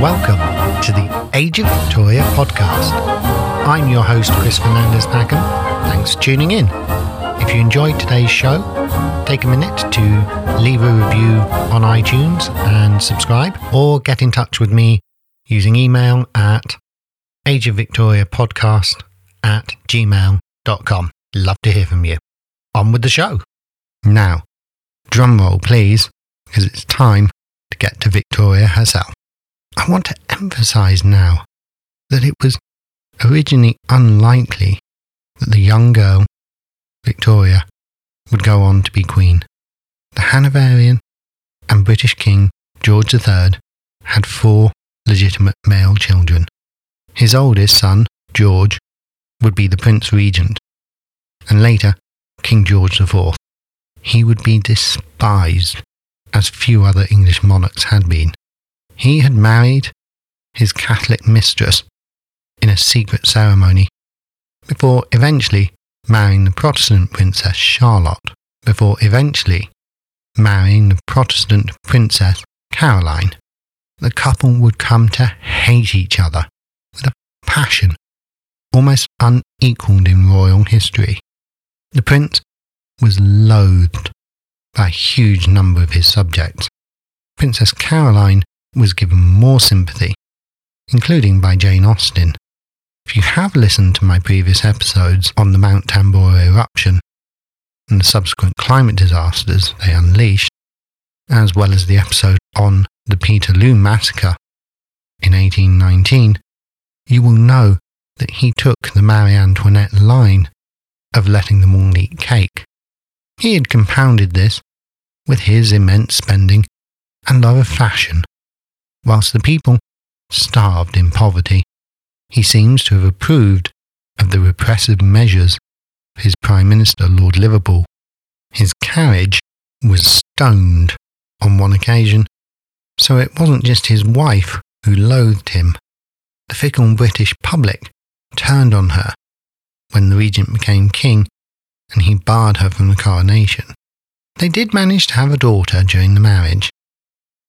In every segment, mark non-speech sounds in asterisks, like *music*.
Welcome to the Age of Victoria podcast. I'm your host, Chris Fernandez Packham. Thanks for tuning in. If you enjoyed today's show, take a minute to leave a review on iTunes and subscribe, or get in touch with me using email at ageofvictoriapodcast at gmail.com. Love to hear from you. On with the show. Now, drum roll, please, because it's time to get to Victoria herself. I want to emphasize now that it was originally unlikely that the young girl, Victoria, would go on to be queen. The Hanoverian and British King George III had four legitimate male children. His oldest son, George, would be the Prince Regent, and later King George IV. He would be despised as few other English monarchs had been. He had married his Catholic mistress in a secret ceremony before eventually marrying the Protestant princess Charlotte, before eventually marrying the Protestant princess Caroline. The couple would come to hate each other with a passion almost unequalled in royal history. The prince was loathed by a huge number of his subjects. Princess Caroline was given more sympathy, including by Jane Austen. If you have listened to my previous episodes on the Mount Tambora eruption and the subsequent climate disasters they unleashed, as well as the episode on the Peterloo massacre in 1819, you will know that he took the Marie Antoinette line of letting them all eat cake. He had compounded this with his immense spending and love of fashion whilst the people starved in poverty. He seems to have approved of the repressive measures of his Prime Minister, Lord Liverpool. His carriage was stoned on one occasion, so it wasn't just his wife who loathed him. The fickle British public turned on her when the regent became king and he barred her from the coronation. They did manage to have a daughter during the marriage,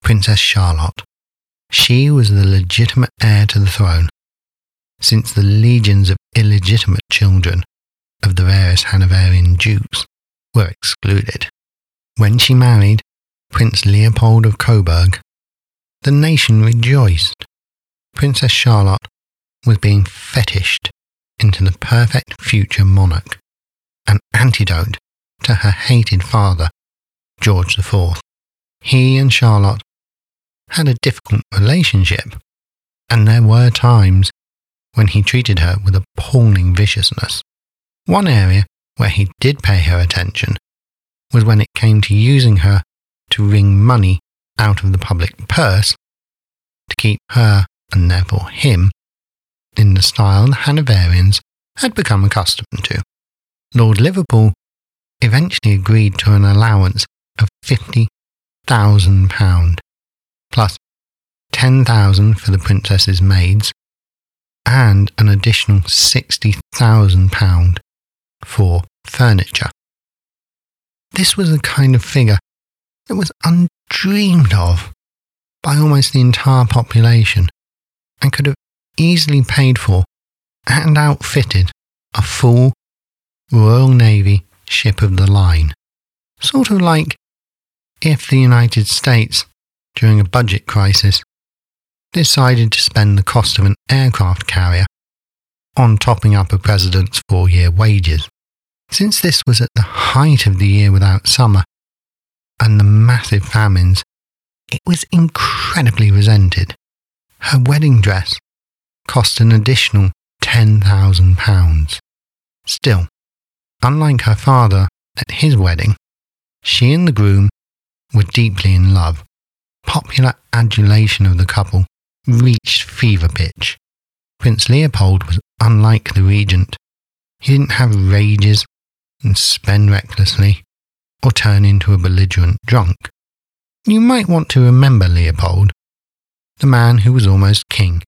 Princess Charlotte. She was the legitimate heir to the throne, since the legions of illegitimate children of the various Hanoverian dukes were excluded. When she married Prince Leopold of Coburg, the nation rejoiced. Princess Charlotte was being fetished into the perfect future monarch, an antidote to her hated father, George IV. He and Charlotte had a difficult relationship, and there were times when he treated her with appalling viciousness. One area where he did pay her attention was when it came to using her to wring money out of the public purse to keep her, and therefore him, in the style the Hanoverians had become accustomed to. Lord Liverpool eventually agreed to an allowance of £50,000 plus 10,000 for the princess's maids and an additional 60,000 pound for furniture. This was a kind of figure that was undreamed of by almost the entire population and could have easily paid for and outfitted a full Royal Navy ship of the line. Sort of like if the United States during a budget crisis, decided to spend the cost of an aircraft carrier on topping up a president's four year wages. Since this was at the height of the year without summer and the massive famines, it was incredibly resented. Her wedding dress cost an additional £10,000. Still, unlike her father at his wedding, she and the groom were deeply in love popular adulation of the couple reached fever pitch. Prince Leopold was unlike the regent. He didn't have rages and spend recklessly or turn into a belligerent drunk. You might want to remember Leopold, the man who was almost king,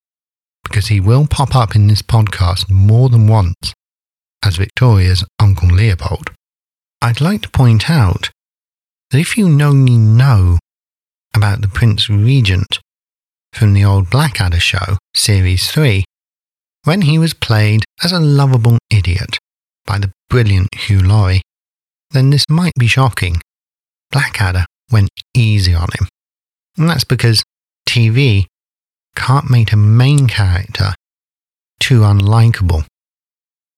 because he will pop up in this podcast more than once as Victoria's Uncle Leopold. I'd like to point out that if you only know about the Prince Regent from the old Blackadder show, Series 3, when he was played as a lovable idiot by the brilliant Hugh Laurie, then this might be shocking. Blackadder went easy on him. And that's because TV can't make a main character too unlikable.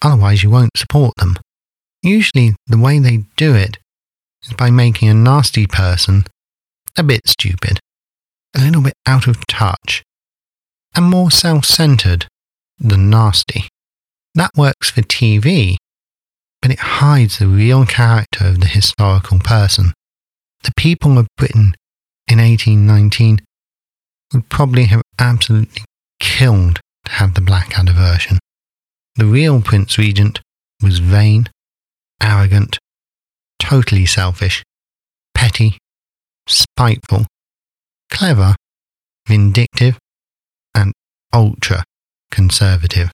Otherwise, you won't support them. Usually, the way they do it is by making a nasty person a bit stupid, a little bit out of touch, and more self centered than nasty. That works for TV, but it hides the real character of the historical person. The people of Britain in 1819 would probably have absolutely killed to have the Blackadder version. The real Prince Regent was vain, arrogant, totally selfish, petty, spiteful, clever, vindictive, and ultra conservative.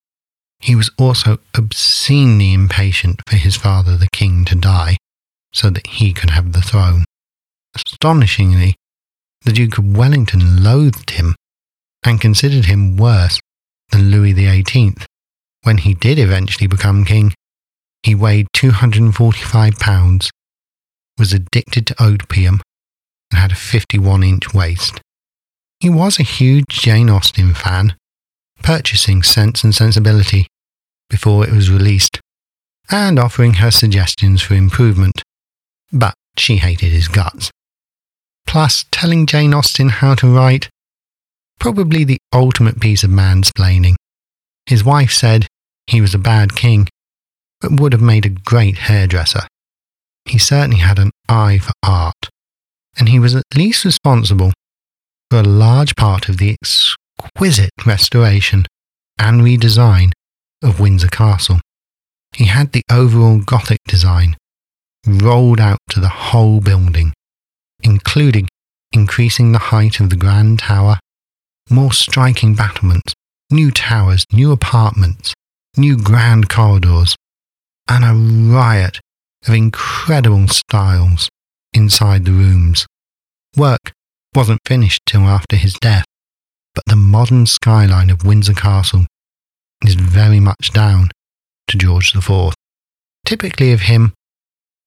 He was also obscenely impatient for his father, the king, to die so that he could have the throne. Astonishingly, the Duke of Wellington loathed him and considered him worse than Louis XVIII. When he did eventually become king, he weighed 245 pounds, was addicted to opium, and had a 51 inch waist. He was a huge Jane Austen fan, purchasing Sense and Sensibility before it was released, and offering her suggestions for improvement, but she hated his guts. Plus, telling Jane Austen how to write, probably the ultimate piece of mansplaining. His wife said he was a bad king, but would have made a great hairdresser. He certainly had an eye for art, and he was at least responsible for a large part of the exquisite restoration and redesign of Windsor Castle. He had the overall Gothic design rolled out to the whole building, including increasing the height of the Grand Tower, more striking battlements, new towers, new apartments, new grand corridors, and a riot of incredible styles inside the rooms. Work wasn't finished till after his death, but the modern skyline of Windsor Castle is very much down to George IV. Typically of him,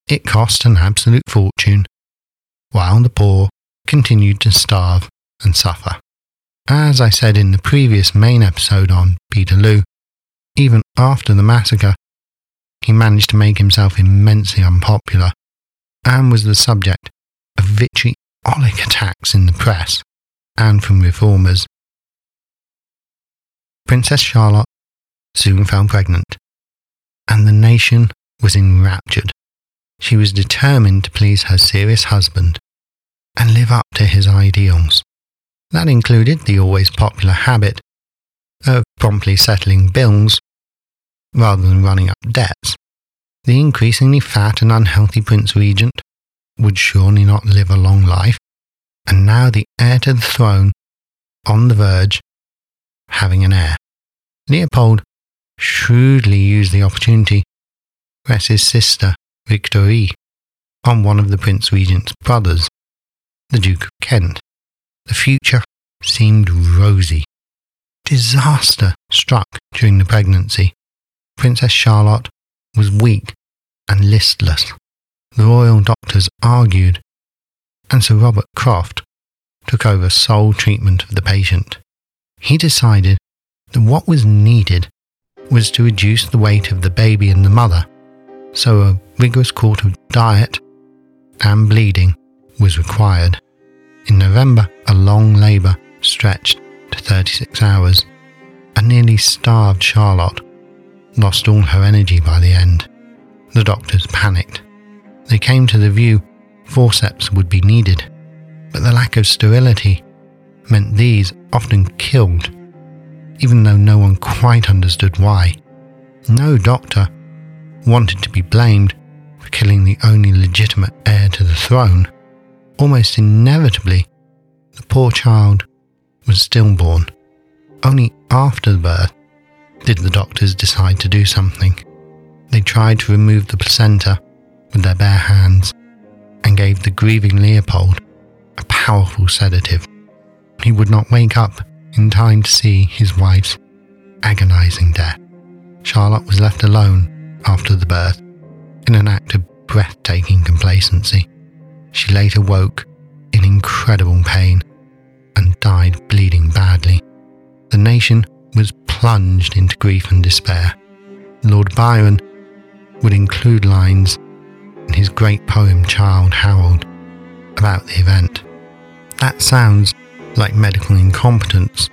it cost an absolute fortune, while the poor continued to starve and suffer. As I said in the previous main episode on Peterloo, even after the massacre, he managed to make himself immensely unpopular and was the subject of vitriolic attacks in the press and from reformers. Princess Charlotte soon fell pregnant, and the nation was enraptured. She was determined to please her serious husband and live up to his ideals. That included the always popular habit promptly settling bills rather than running up debts. The increasingly fat and unhealthy Prince Regent would surely not live a long life, and now the heir to the throne, on the verge, having an heir. Leopold shrewdly used the opportunity to press his sister, Victoire, on one of the Prince Regent's brothers, the Duke of Kent. The future seemed rosy. Disaster struck during the pregnancy. Princess Charlotte was weak and listless. The royal doctors argued, and Sir Robert Croft took over sole treatment of the patient. He decided that what was needed was to reduce the weight of the baby and the mother, so a rigorous course of diet and bleeding was required. In November, a long labour stretched 36 hours. A nearly starved Charlotte lost all her energy by the end. The doctors panicked. They came to the view forceps would be needed, but the lack of sterility meant these often killed even though no one quite understood why. No doctor wanted to be blamed for killing the only legitimate heir to the throne. Almost inevitably, the poor child was stillborn. Only after the birth did the doctors decide to do something. They tried to remove the placenta with their bare hands and gave the grieving Leopold a powerful sedative. He would not wake up in time to see his wife's agonizing death. Charlotte was left alone after the birth in an act of breathtaking complacency. She later woke in incredible pain and died bleeding badly. The nation was plunged into grief and despair. Lord Byron would include lines in his great poem Childe Harold about the event. That sounds like medical incompetence,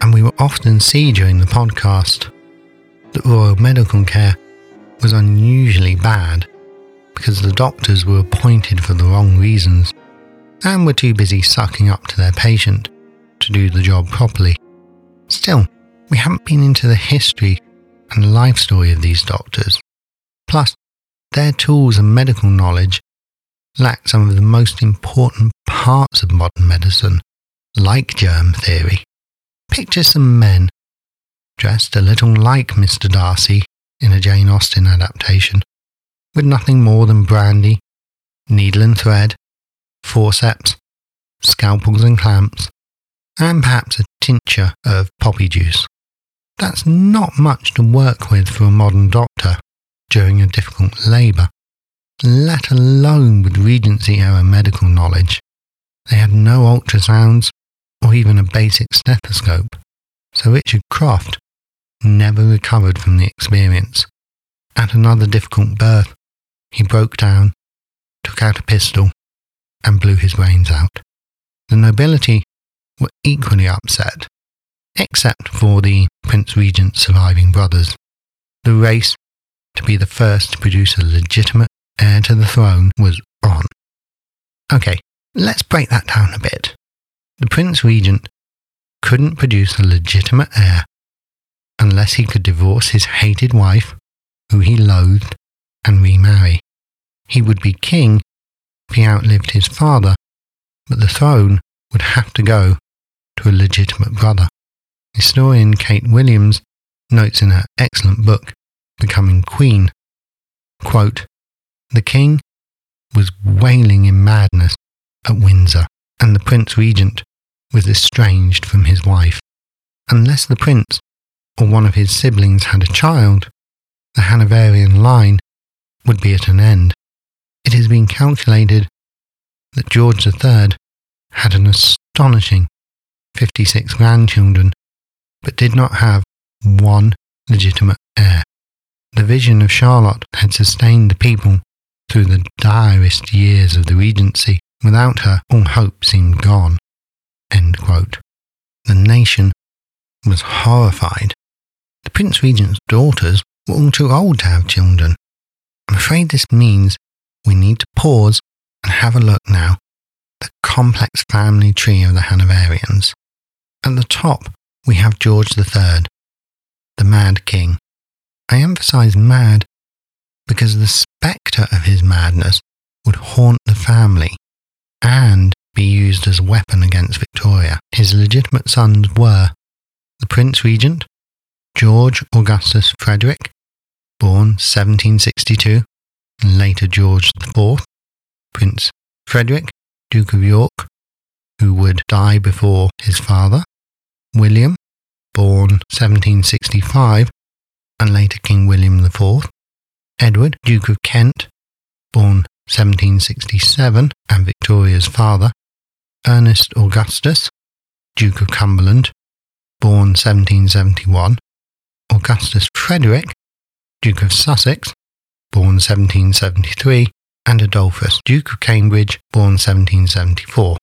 and we will often see during the podcast that royal medical care was unusually bad because the doctors were appointed for the wrong reasons and were too busy sucking up to their patient to do the job properly. Still, we haven't been into the history and life story of these doctors. Plus, their tools and medical knowledge lack some of the most important parts of modern medicine, like germ theory. Picture some men dressed a little like Mr. Darcy in a Jane Austen adaptation, with nothing more than brandy, needle and thread, forceps, scalpels and clamps, and perhaps a tincture of poppy juice. That's not much to work with for a modern doctor during a difficult labour, let alone with Regency era medical knowledge. They had no ultrasounds or even a basic stethoscope, so Richard Croft never recovered from the experience. At another difficult birth, he broke down, took out a pistol, and blew his brains out. The nobility were equally upset, except for the Prince Regent's surviving brothers. The race to be the first to produce a legitimate heir to the throne was on. Okay, let's break that down a bit. The Prince Regent couldn't produce a legitimate heir unless he could divorce his hated wife, who he loathed, and remarry. He would be king he outlived his father, but the throne would have to go to a legitimate brother. Historian Kate Williams notes in her excellent book, Becoming Queen, quote, The king was wailing in madness at Windsor, and the Prince Regent was estranged from his wife. Unless the prince or one of his siblings had a child, the Hanoverian line would be at an end. It has been calculated that George III had an astonishing 56 grandchildren, but did not have one legitimate heir. The vision of Charlotte had sustained the people through the direst years of the Regency. Without her, all hope seemed gone. The nation was horrified the Prince Regent's daughters were all too old to have children. I'm afraid this means we need to pause and have a look now at the complex family tree of the Hanoverians. At the top, we have George III, the Mad King. I emphasize mad because the spectre of his madness would haunt the family and be used as a weapon against Victoria. His legitimate sons were the Prince Regent, George Augustus Frederick, born 1762, and later George IV, Prince Frederick, Duke of York, who would die before his father, William, born 1765, and later King William IV, Edward, Duke of Kent, born 1767, and Victoria's father, Ernest Augustus, Duke of Cumberland, born 1771, Augustus Frederick, Duke of Sussex, born 1773, and Adolphus, Duke of Cambridge, born 1774.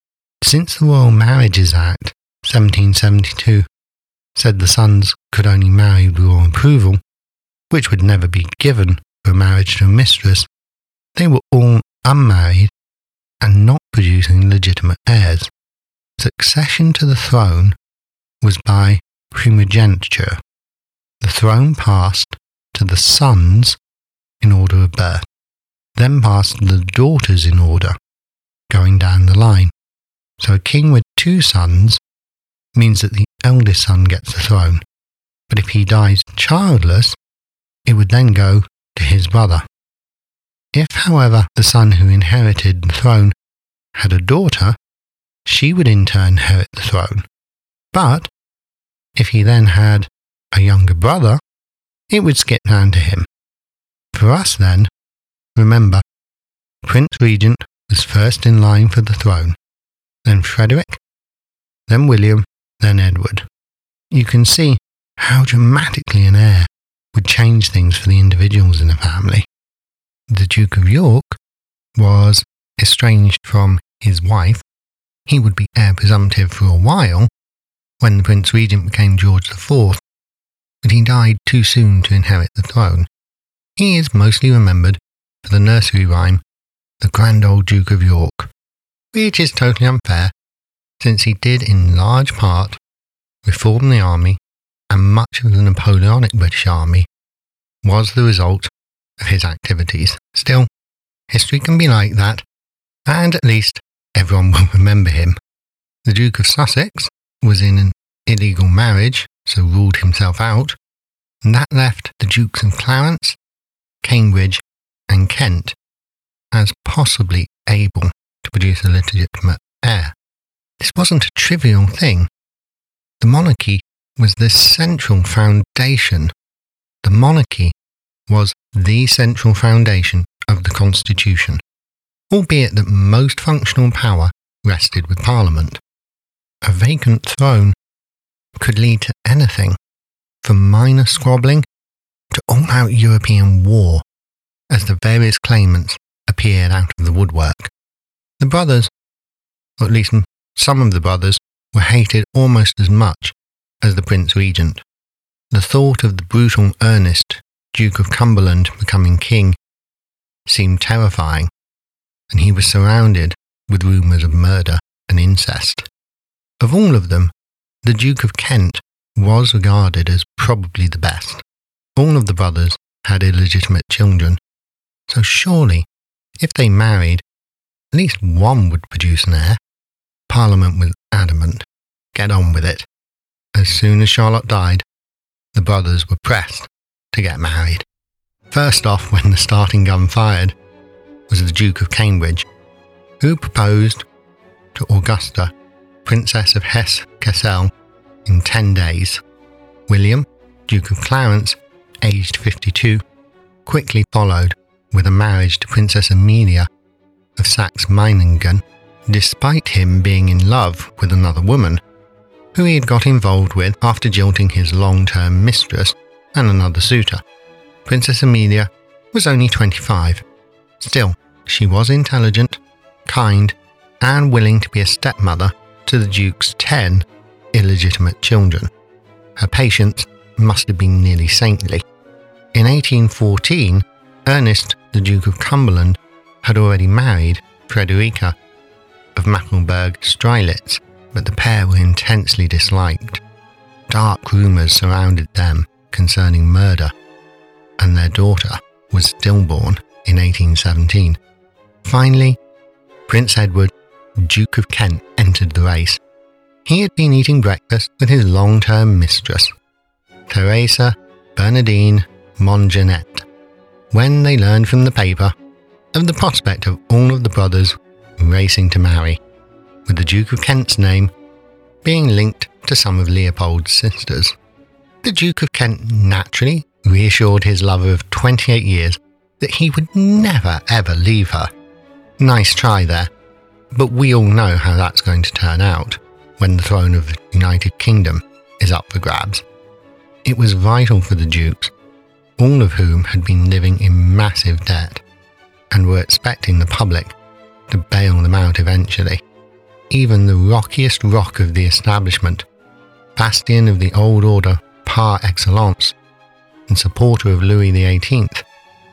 Since the Royal Marriages Act, 1772, said the sons could only marry with royal approval, which would never be given for marriage to a mistress, they were all unmarried and not producing legitimate heirs. Succession to the throne was by primogeniture, the throne passed to the sons in order of birth, then passed the daughters in order, going down the line. So a king with two sons means that the eldest son gets the throne. But if he dies childless, it would then go to his brother. If, however, the son who inherited the throne had a daughter, she would in turn inherit the throne. But if he then had a younger brother, it would skip down to him. For us, then, remember, Prince Regent was first in line for the throne, then Frederick, then William, then Edward. You can see how dramatically an heir would change things for the individuals in a family. The Duke of York was estranged from his wife. He would be heir presumptive for a while when the Prince Regent became George IV, but he died too soon to inherit the throne. He is mostly remembered for the nursery rhyme, The Grand Old Duke of York, which is totally unfair since he did in large part reform the army and much of the Napoleonic British Army was the result of his activities. Still, history can be like that, and at least everyone *laughs* will remember him. The Duke of Sussex was in an illegal marriage, so ruled himself out, and that left the Dukes of Clarence, Cambridge, and Kent as possibly able to produce a legitimate heir. This wasn't a trivial thing. The monarchy was the central foundation. The monarchy was the central foundation of the Constitution, albeit that most functional power rested with Parliament. A vacant throne could lead to anything from minor squabbling to all out European war as the various claimants appeared out of the woodwork. The brothers, or at least some of the brothers, were hated almost as much as the Prince Regent. The thought of the brutal Ernest, Duke of Cumberland, becoming king seemed terrifying, and he was surrounded with rumours of murder and incest. Of all of them, the Duke of Kent was regarded as probably the best. All of the brothers had illegitimate children, so surely, if they married, at least one would produce an heir. Parliament was adamant. Get on with it. As soon as Charlotte died, the brothers were pressed to get married. First off, when the starting gun fired, was the Duke of Cambridge, who proposed to Augusta, Princess of Hesse Cassel, in 10 days. William, Duke of Clarence, aged 52, quickly followed with a marriage to Princess Amelia of Saxe Meiningen, despite him being in love with another woman who he had got involved with after jilting his long term mistress and another suitor. Princess Amelia was only 25. Still, she was intelligent, kind, and willing to be a stepmother to the Duke's 10 illegitimate children. Her patience must have been nearly saintly. In 1814, Ernest, the Duke of Cumberland, had already married Frederica of Mecklenburg Strelitz, but the pair were intensely disliked. Dark rumours surrounded them concerning murder, and their daughter was stillborn in 1817. Finally, Prince Edward, Duke of Kent, entered the race. He had been eating breakfast with his long term mistress, Theresa Bernardine Mongenet, when they learned from the paper of the prospect of all of the brothers racing to marry, with the Duke of Kent's name being linked to some of Leopold's sisters. The Duke of Kent naturally reassured his lover of 28 years that he would never ever leave her. Nice try there, but we all know how that's going to turn out when the throne of the United Kingdom is up for grabs. It was vital for the dukes, all of whom had been living in massive debt and were expecting the public to bail them out eventually. Even the rockiest rock of the establishment, bastion of the old order par excellence, and supporter of Louis XVIII,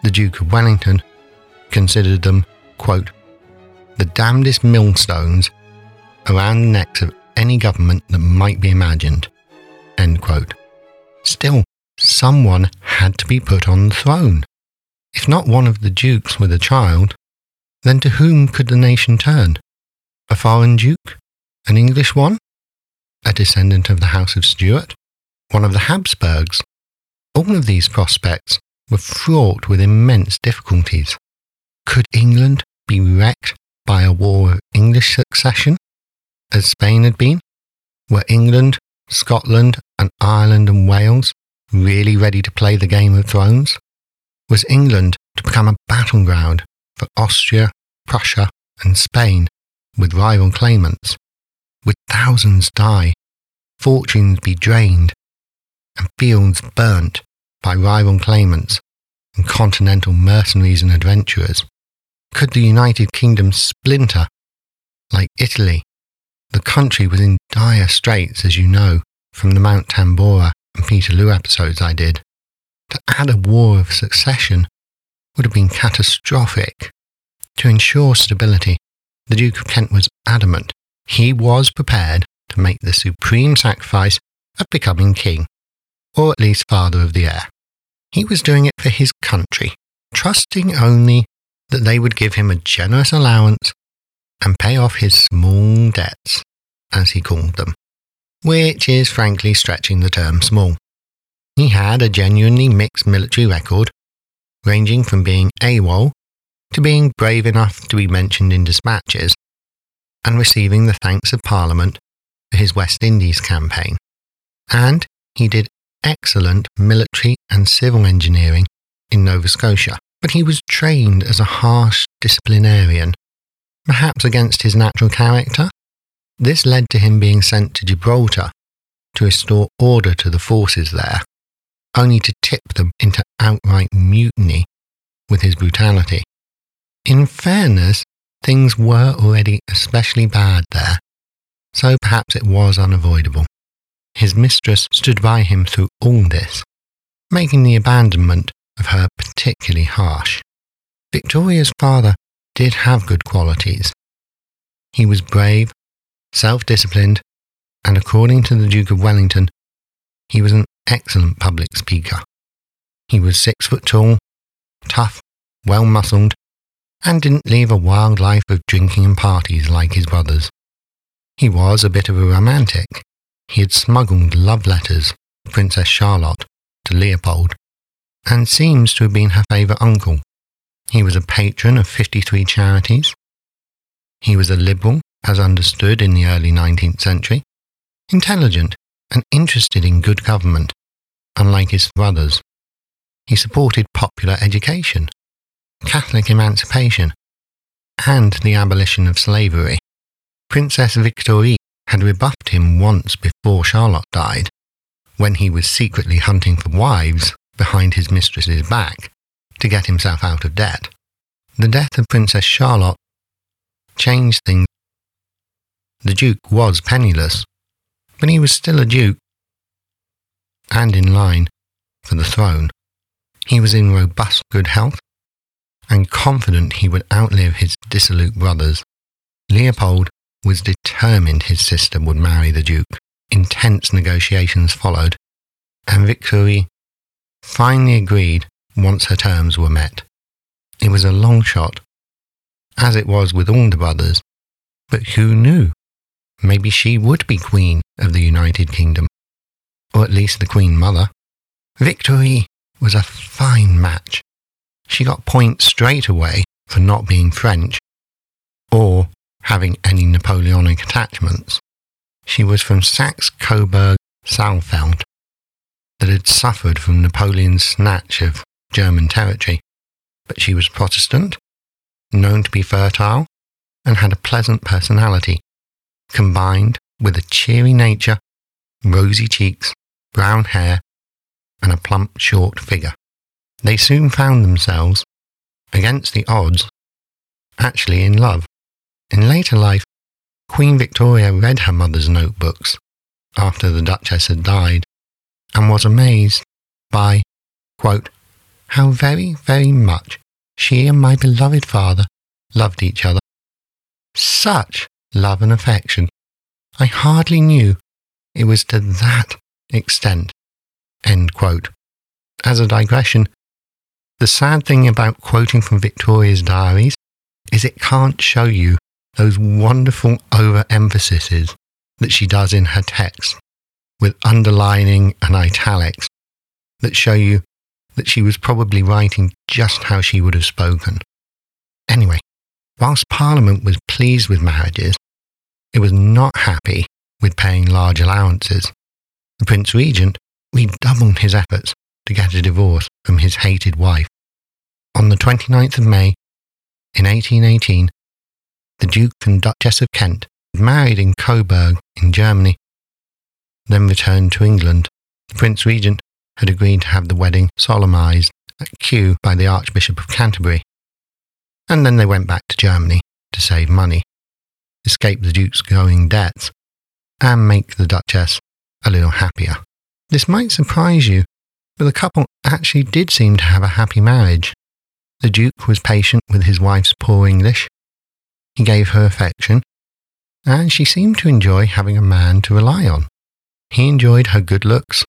the Duke of Wellington, considered them, quote, the damnedest millstones around the necks of any government that might be imagined. End quote. Still, someone had to be put on the throne. If not one of the dukes with a child, then to whom could the nation turn? A foreign duke? An English one? A descendant of the House of Stuart? One of the Habsburgs? All of these prospects were fraught with immense difficulties. Could England be wrecked by a war of English succession, as Spain had been? Were England, Scotland, and Ireland and Wales really ready to play the Game of Thrones? Was England to become a battleground for Austria, Prussia, and Spain with rival claimants? Would thousands die, fortunes be drained, and fields burnt by rival claimants and continental mercenaries and adventurers? Could the United Kingdom splinter like Italy? The country was in dire straits, as you know, from the Mount Tambora and Peterloo episodes I did. To add a war of succession would have been catastrophic. To ensure stability, the Duke of Kent was adamant he was prepared to make the supreme sacrifice of becoming king, or at least father of the heir. He was doing it for his country, trusting only that they would give him a generous allowance and pay off his small debts, as he called them, which is frankly stretching the term small. He had a genuinely mixed military record, ranging from being AWOL to being brave enough to be mentioned in dispatches and receiving the thanks of Parliament for his West Indies campaign. And he did excellent military and civil engineering in Nova Scotia, but he was trained as a harsh disciplinarian, perhaps against his natural character. This led to him being sent to Gibraltar to restore order to the forces there, only to tip them into outright mutiny with his brutality. In fairness, things were already especially bad there, so perhaps it was unavoidable. His mistress stood by him through all this, making the abandonment of her particularly harsh. Victoria's father did have good qualities. He was brave, self disciplined, and according to the Duke of Wellington, he was an excellent public speaker. He was six foot tall, tough, well muscled, and didn't leave a wild life of drinking and parties like his brothers. He was a bit of a romantic. He had smuggled love letters, Princess Charlotte, to Leopold, and seems to have been her favourite uncle. He was a patron of 53 charities. He was a liberal, as understood in the early 19th century, intelligent and interested in good government, unlike his brothers. He supported popular education, Catholic emancipation, and the abolition of slavery. Princess Victoire had rebuffed him once before Charlotte died, when he was secretly hunting for wives behind his mistress's back to get himself out of debt. The death of Princess Charlotte changed things. The Duke was penniless, but he was still a Duke and in line for the throne. He was in robust good health and confident he would outlive his dissolute brothers. Leopold was determined his sister would marry the Duke. Intense negotiations followed, and Victoire finally agreed once her terms were met. It was a long shot, as it was with all the brothers, but who knew? Maybe she would be Queen of the United Kingdom, or at least the Queen Mother. Victoire was a fine match. She got points straight away for not being French, or having any Napoleonic attachments. She was from Saxe Coburg Saalfeld, that had suffered from Napoleon's snatch of German territory, but she was Protestant, known to be fertile, and had a pleasant personality, combined with a cheery nature, rosy cheeks, brown hair, and a plump, short figure. They soon found themselves, against the odds, actually in love. In later life, Queen Victoria read her mother's notebooks after the Duchess had died and was amazed by, quote, how very, very much she and my beloved father loved each other. Such love and affection. I hardly knew it was to that extent. End quote. As a digression, the sad thing about quoting from Victoria's diaries is it can't show you those wonderful overemphasises that she does in her text with underlining and italics that show you that she was probably writing just how she would have spoken. Anyway, whilst Parliament was pleased with marriages, it was not happy with paying large allowances. The Prince Regent redoubled his efforts to get a divorce from his hated wife. On the 29th of May, in 1818, the Duke and Duchess of Kent married in Coburg in Germany, then returned to England. The Prince Regent had agreed to have the wedding solemnized at Kew by the Archbishop of Canterbury, and then they went back to Germany to save money, escape the Duke's growing debts, and make the Duchess a little happier. This might surprise you, but the couple actually did seem to have a happy marriage. The Duke was patient with his wife's poor English. He gave her affection, and she seemed to enjoy having a man to rely on. He enjoyed her good looks,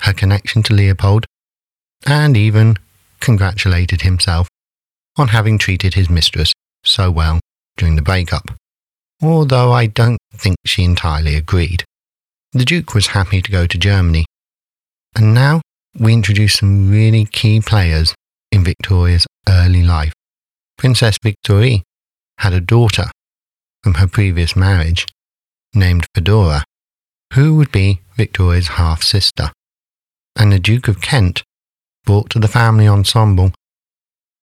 her connection to Leopold, and even congratulated himself on having treated his mistress so well during the breakup, although I don't think she entirely agreed. The Duke was happy to go to Germany. And now we introduce some really key players in Victoria's early life. Princess Victoire had a daughter from her previous marriage named Feodora, who would be Victoria's half sister. And the Duke of Kent brought to the family ensemble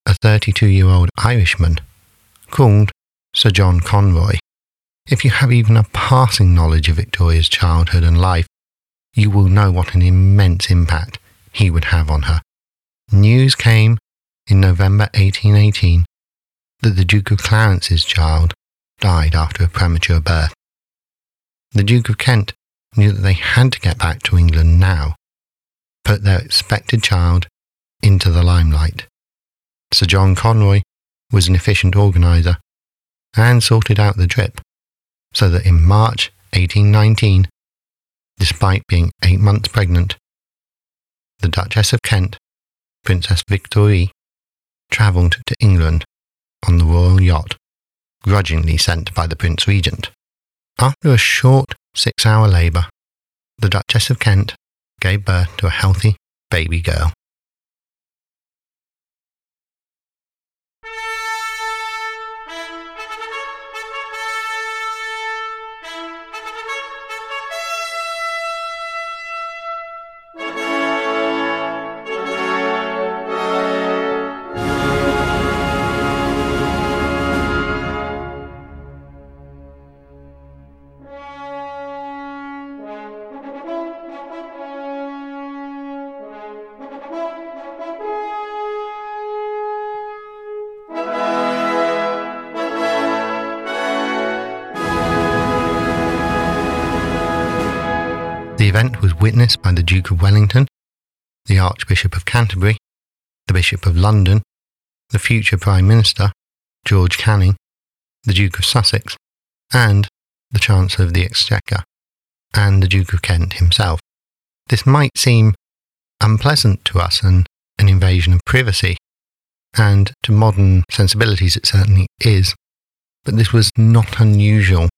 a 32 year old Irishman called Sir John Conroy. If you have even a passing knowledge of Victoria's childhood and life, you will know what an immense impact he would have on her. News came in November 1818 that the Duke of Clarence's child died after a premature birth. The Duke of Kent knew that they had to get back to England now, put their expected child into the limelight. Sir John Conroy was an efficient organiser and sorted out the trip so that in March 1819, despite being eight months pregnant, the Duchess of Kent, Princess Victoire, travelled to England on the royal yacht, grudgingly sent by the Prince Regent. After a short six hour labour, the Duchess of Kent gave birth to a healthy baby girl. Event was witnessed by the Duke of Wellington, the Archbishop of Canterbury, the Bishop of London, the future Prime Minister, George Canning, the Duke of Sussex, and the Chancellor of the Exchequer, and the Duke of Kent himself. This might seem unpleasant to us and an invasion of privacy, and to modern sensibilities it certainly is, but this was not unusual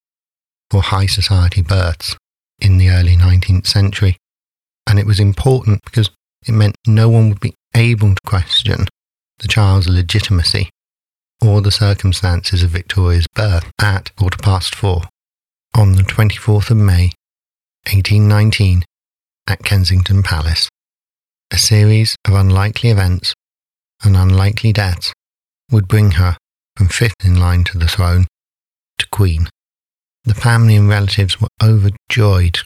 for high society births in the early 19th century. And it was important because it meant no one would be able to question the child's legitimacy or the circumstances of Victoria's birth at quarter past four on the 24th of May, 1819, at Kensington Palace. A series of unlikely events and unlikely deaths would bring her from fifth in line to the throne to Queen. The family and relatives were overjoyed.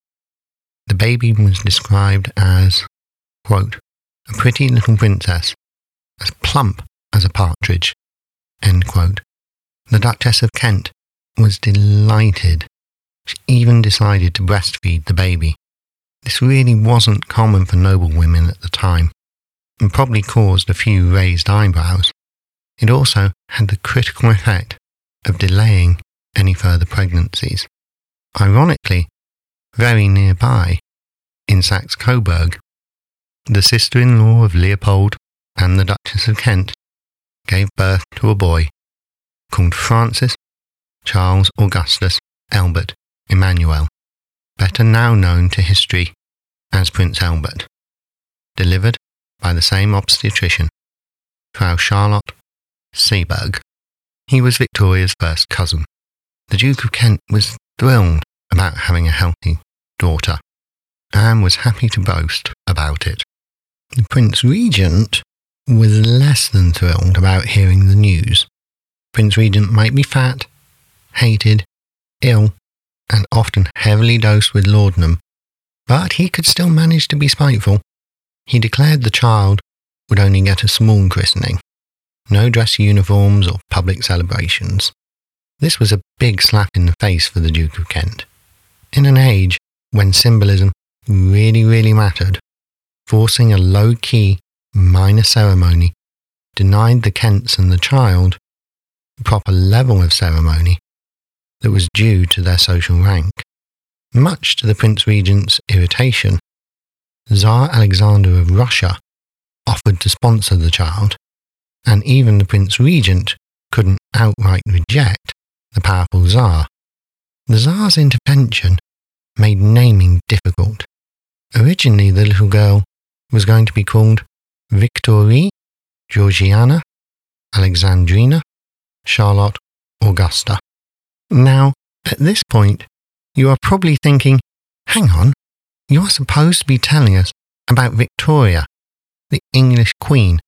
The baby was described as, quote, a pretty little princess, as plump as a partridge, end quote. The Duchess of Kent was delighted. She even decided to breastfeed the baby. This really wasn't common for noble women at the time, and probably caused a few raised eyebrows. It also had the critical effect of delaying any further pregnancies. Ironically, very nearby, in Saxe Coburg, the sister in law of Leopold and the Duchess of Kent gave birth to a boy called Francis Charles Augustus Albert Emmanuel, better now known to history as Prince Albert, delivered by the same obstetrician, Frau Charlotte Seeberg. He was Victoria's first cousin. The Duke of Kent was thrilled about having a healthy daughter and was happy to boast about it. The Prince Regent was less than thrilled about hearing the news. Prince Regent might be fat, hated, ill, and often heavily dosed with laudanum, but he could still manage to be spiteful. He declared the child would only get a small christening, no dress uniforms or public celebrations. This was a big slap in the face for the Duke of Kent. In an age when symbolism really, really mattered, forcing a low key, minor ceremony denied the Kents and the child the proper level of ceremony that was due to their social rank. Much to the Prince Regent's irritation, Tsar Alexander of Russia offered to sponsor the child, and even the Prince Regent couldn't outright reject the powerful Tsar. The Tsar's intervention made naming difficult. Originally, the little girl was going to be called Victoire, Georgiana, Alexandrina, Charlotte, Augusta. Now, at this point, you are probably thinking, hang on, you are supposed to be telling us about Victoria, the English Queen.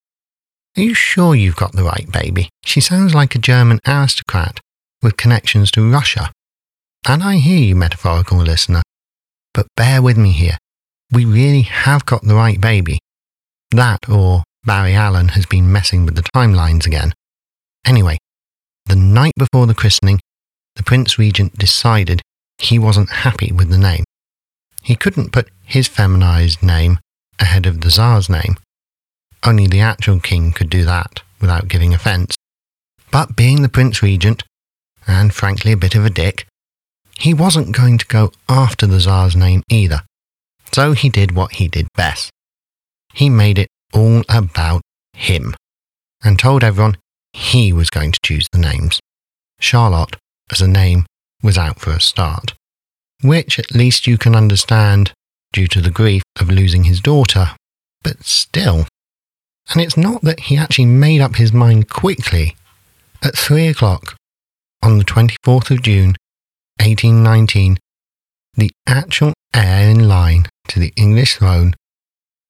Are you sure you've got the right baby? She sounds like a German aristocrat with connections to Russia. And I hear you, metaphorical listener, but bear with me here. We really have got the right baby. That or Barry Allen has been messing with the timelines again. Anyway, the night before the christening, the Prince Regent decided he wasn't happy with the name. He couldn't put his feminized name ahead of the Tsar's name. Only the actual king could do that without giving offence. But being the Prince Regent, and frankly a bit of a dick, he wasn't going to go after the Tsar's name either. So he did what he did best. He made it all about him and told everyone he was going to choose the names. Charlotte, as a name, was out for a start, which at least you can understand due to the grief of losing his daughter, but still. And it's not that he actually made up his mind quickly. At three o'clock on the 24th of June, 1819, the actual heir in line to the English throne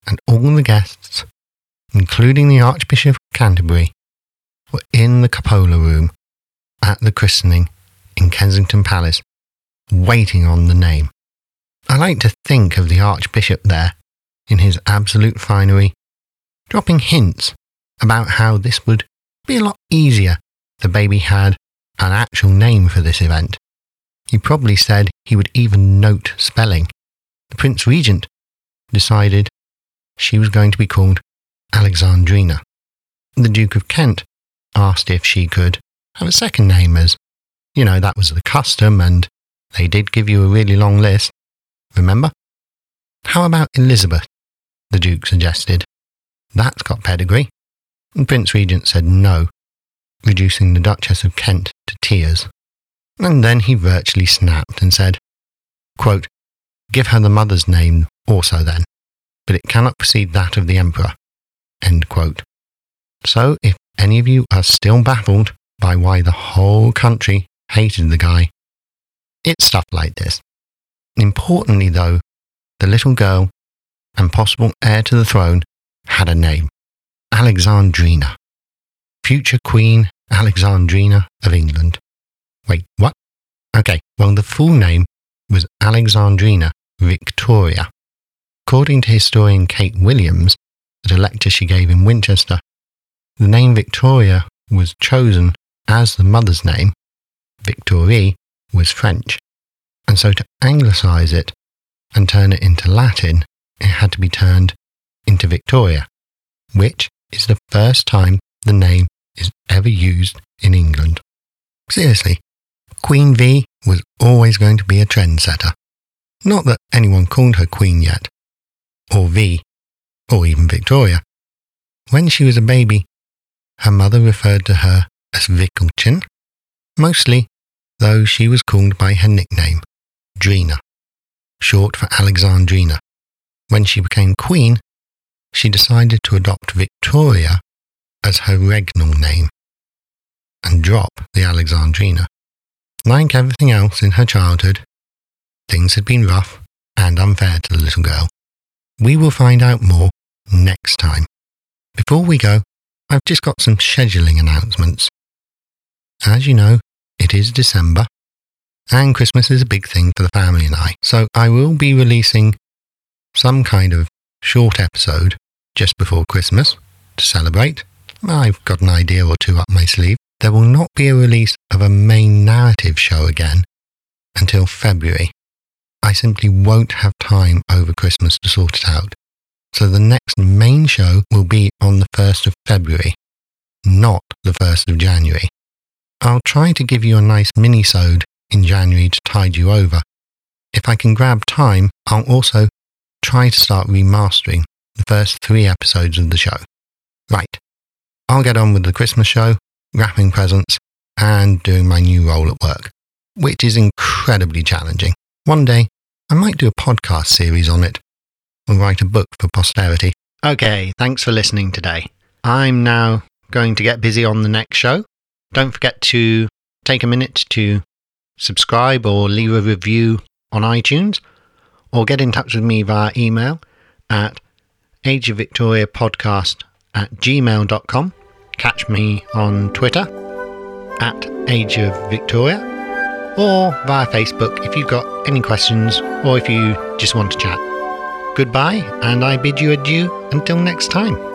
and all the guests, including the Archbishop of Canterbury, were in the cupola room at the christening in Kensington Palace, waiting on the name. I like to think of the Archbishop there, in his absolute finery, dropping hints about how this would be a lot easier the baby had an actual name for this event. He probably said he would even note spelling. The Prince Regent decided she was going to be called Alexandrina. The Duke of Kent asked if she could have a second name, as, you know, that was the custom and they did give you a really long list. Remember? How about Elizabeth? The Duke suggested. That's got pedigree. And Prince Regent said no, reducing the Duchess of Kent to tears. And then he virtually snapped and said, quote, Give her the mother's name also then, but it cannot precede that of the Emperor. End quote. So if any of you are still baffled by why the whole country hated the guy, it's stuff like this. Importantly, though, the little girl and possible heir to the throne had a name Alexandrina, future Queen Alexandrina of England. Wait, what? Okay, well, the full name was Alexandrina Victoria. According to historian Kate Williams, at a lecture she gave in Winchester, the name Victoria was chosen as the mother's name. Victoire was French. And so to anglicize it and turn it into Latin, it had to be turned into Victoria, which is the first time the name is ever used in England. Seriously, Queen V was always going to be a trendsetter. Not that anyone called her Queen yet, or V, or even Victoria. When she was a baby, her mother referred to her as Vickelchen, mostly though she was called by her nickname, Drina, short for Alexandrina. When she became queen, she decided to adopt Victoria as her regnal name. and drop the Alexandrina. Like everything else in her childhood, things had been rough and unfair to the little girl. We will find out more next time. Before we go, I've just got some scheduling announcements. As you know, it is December, and Christmas is a big thing for the family and I, so I will be releasing some kind of short episode just before Christmas to celebrate. I've got an idea or two up my sleeve. There will not be a release of a main narrative show again until February. I simply won't have time over Christmas to sort it out. So the next main show will be on the 1st of February, not the 1st of January. I'll try to give you a nice mini-sode in January to tide you over. If I can grab time, I'll also try to start remastering the first three episodes of the show. Right, I'll get on with the Christmas show, wrapping presents, and doing my new role at work, which is incredibly challenging. One day, I might do a podcast series on it or write a book for posterity. Okay, thanks for listening today. I'm now going to get busy on the next show. Don't forget to take a minute to subscribe or leave a review on iTunes or get in touch with me via email at Age of Victoria podcast at gmail.com. Catch me on Twitter at Age of Victoria or via Facebook if you've got any questions or if you just want to chat. Goodbye, and I bid you adieu until next time.